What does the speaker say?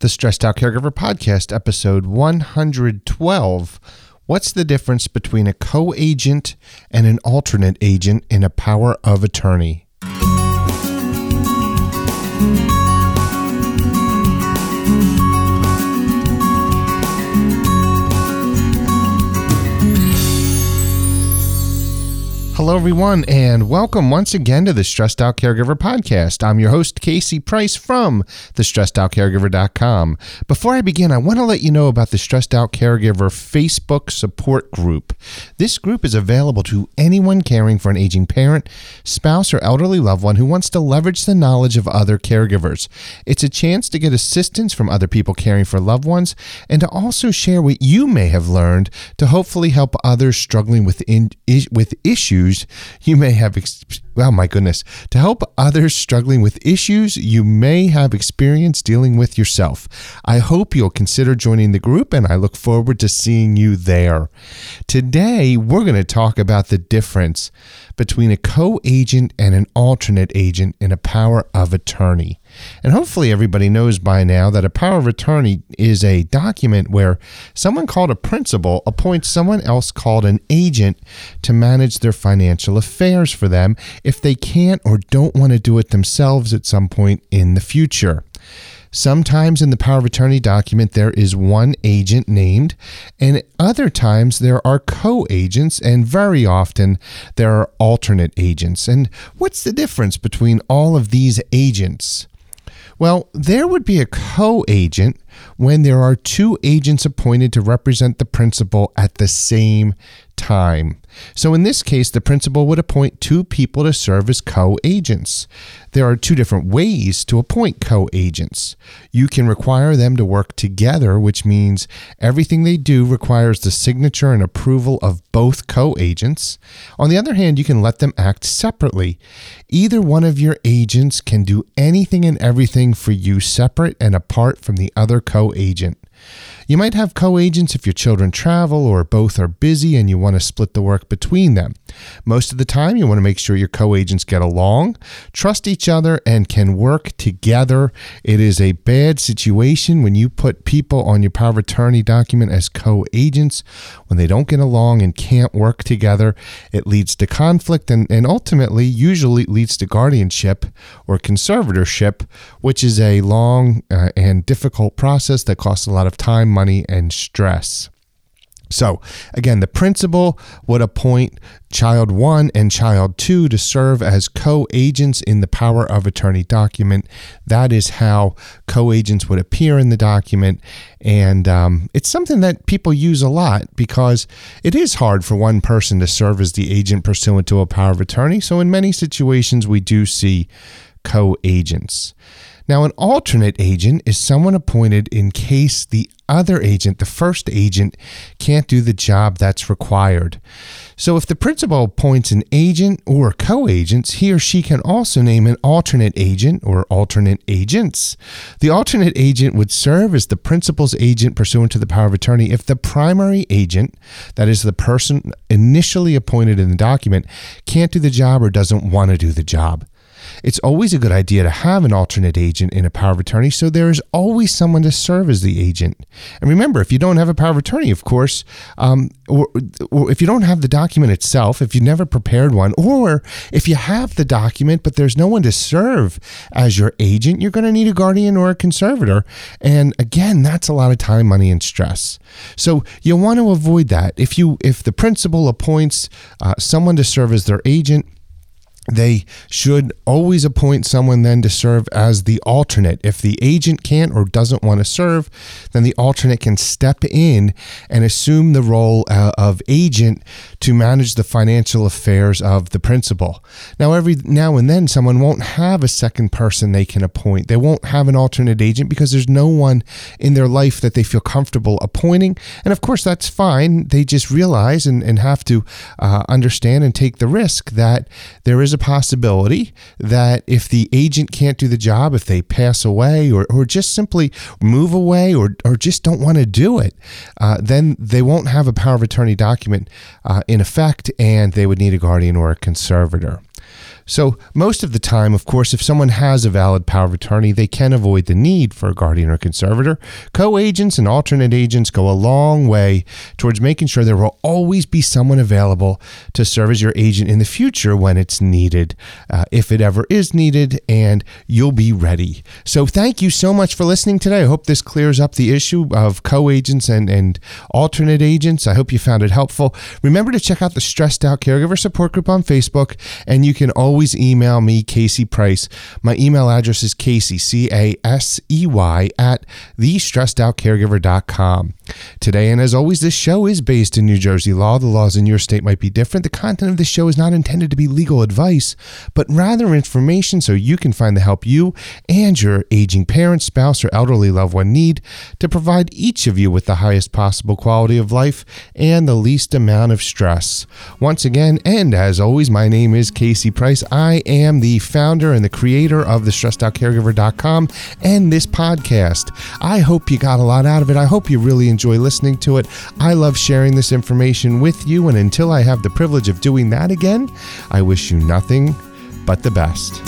the Stressed Out Caregiver Podcast, episode 112. What's the difference between a co agent and an alternate agent in a power of attorney? Hello, everyone, and welcome once again to the Stressed Out Caregiver Podcast. I'm your host, Casey Price from thestressedoutcaregiver.com. Before I begin, I want to let you know about the Stressed Out Caregiver Facebook support group. This group is available to anyone caring for an aging parent, spouse, or elderly loved one who wants to leverage the knowledge of other caregivers. It's a chance to get assistance from other people caring for loved ones and to also share what you may have learned to hopefully help others struggling with, in, with issues you may have. Ex- oh my goodness. To help others struggling with issues you may have experience dealing with yourself. I hope you'll consider joining the group and I look forward to seeing you there. Today, we're going to talk about the difference between a co agent and an alternate agent in a power of attorney. And hopefully, everybody knows by now that a power of attorney is a document where someone called a principal appoints someone else called an agent to manage their financial affairs for them if they can't or don't want to do it themselves at some point in the future. Sometimes in the power of attorney document, there is one agent named, and other times there are co agents, and very often there are alternate agents. And what's the difference between all of these agents? Well, there would be a co agent when there are two agents appointed to represent the principal at the same time. So in this case, the principal would appoint two people to serve as co agents. There are two different ways to appoint co agents. You can require them to work together, which means everything they do requires the signature and approval of both co agents. On the other hand, you can let them act separately. Either one of your agents can do anything and everything for you separate and apart from the other co agent. You might have co agents if your children travel or both are busy and you want to split the work between them. Most of the time, you want to make sure your co agents get along, trust each other, and can work together. It is a bad situation when you put people on your power of attorney document as co agents when they don't get along and can't work together. It leads to conflict and, and ultimately, usually, leads to guardianship or conservatorship, which is a long uh, and difficult process that costs a lot of time, money, and stress. So, again, the principal would appoint child one and child two to serve as co agents in the power of attorney document. That is how co agents would appear in the document. And um, it's something that people use a lot because it is hard for one person to serve as the agent pursuant to a power of attorney. So, in many situations, we do see co agents. Now, an alternate agent is someone appointed in case the other agent, the first agent, can't do the job that's required. So, if the principal appoints an agent or co agents, he or she can also name an alternate agent or alternate agents. The alternate agent would serve as the principal's agent pursuant to the power of attorney if the primary agent, that is, the person initially appointed in the document, can't do the job or doesn't want to do the job. It's always a good idea to have an alternate agent in a power of attorney so there is always someone to serve as the agent. And remember, if you don't have a power of attorney, of course, um, or, or if you don't have the document itself, if you never prepared one, or if you have the document but there's no one to serve as your agent, you're going to need a guardian or a conservator. And again, that's a lot of time, money, and stress. So you want to avoid that. If you if the principal appoints uh, someone to serve as their agent, they should always appoint someone then to serve as the alternate. If the agent can't or doesn't want to serve, then the alternate can step in and assume the role uh, of agent to manage the financial affairs of the principal. Now, every now and then, someone won't have a second person they can appoint. They won't have an alternate agent because there's no one in their life that they feel comfortable appointing. And of course, that's fine. They just realize and, and have to uh, understand and take the risk that there is a possibility that if the agent can't do the job, if they pass away or, or just simply move away or, or just don't want to do it, uh, then they won't have a power of attorney document uh, in effect and they would need a guardian or a conservator. So, most of the time, of course, if someone has a valid power of attorney, they can avoid the need for a guardian or conservator. Co agents and alternate agents go a long way towards making sure there will always be someone available to serve as your agent in the future when it's needed, uh, if it ever is needed, and you'll be ready. So, thank you so much for listening today. I hope this clears up the issue of co agents and, and alternate agents. I hope you found it helpful. Remember to check out the Stressed Out Caregiver Support Group on Facebook, and you can always email me, Casey Price. My email address is Casey, C A S E Y, at thestressedoutcaregiver.com. Today, and as always, this show is based in New Jersey law. The laws in your state might be different. The content of this show is not intended to be legal advice, but rather information so you can find the help you and your aging parent, spouse, or elderly loved one need to provide each of you with the highest possible quality of life and the least amount of stress. Once again, and as always, my name is Casey Price. I am the founder and the creator of the stressedoutcaregiver.com and this podcast. I hope you got a lot out of it. I hope you really enjoy listening to it. I love sharing this information with you, and until I have the privilege of doing that again, I wish you nothing but the best.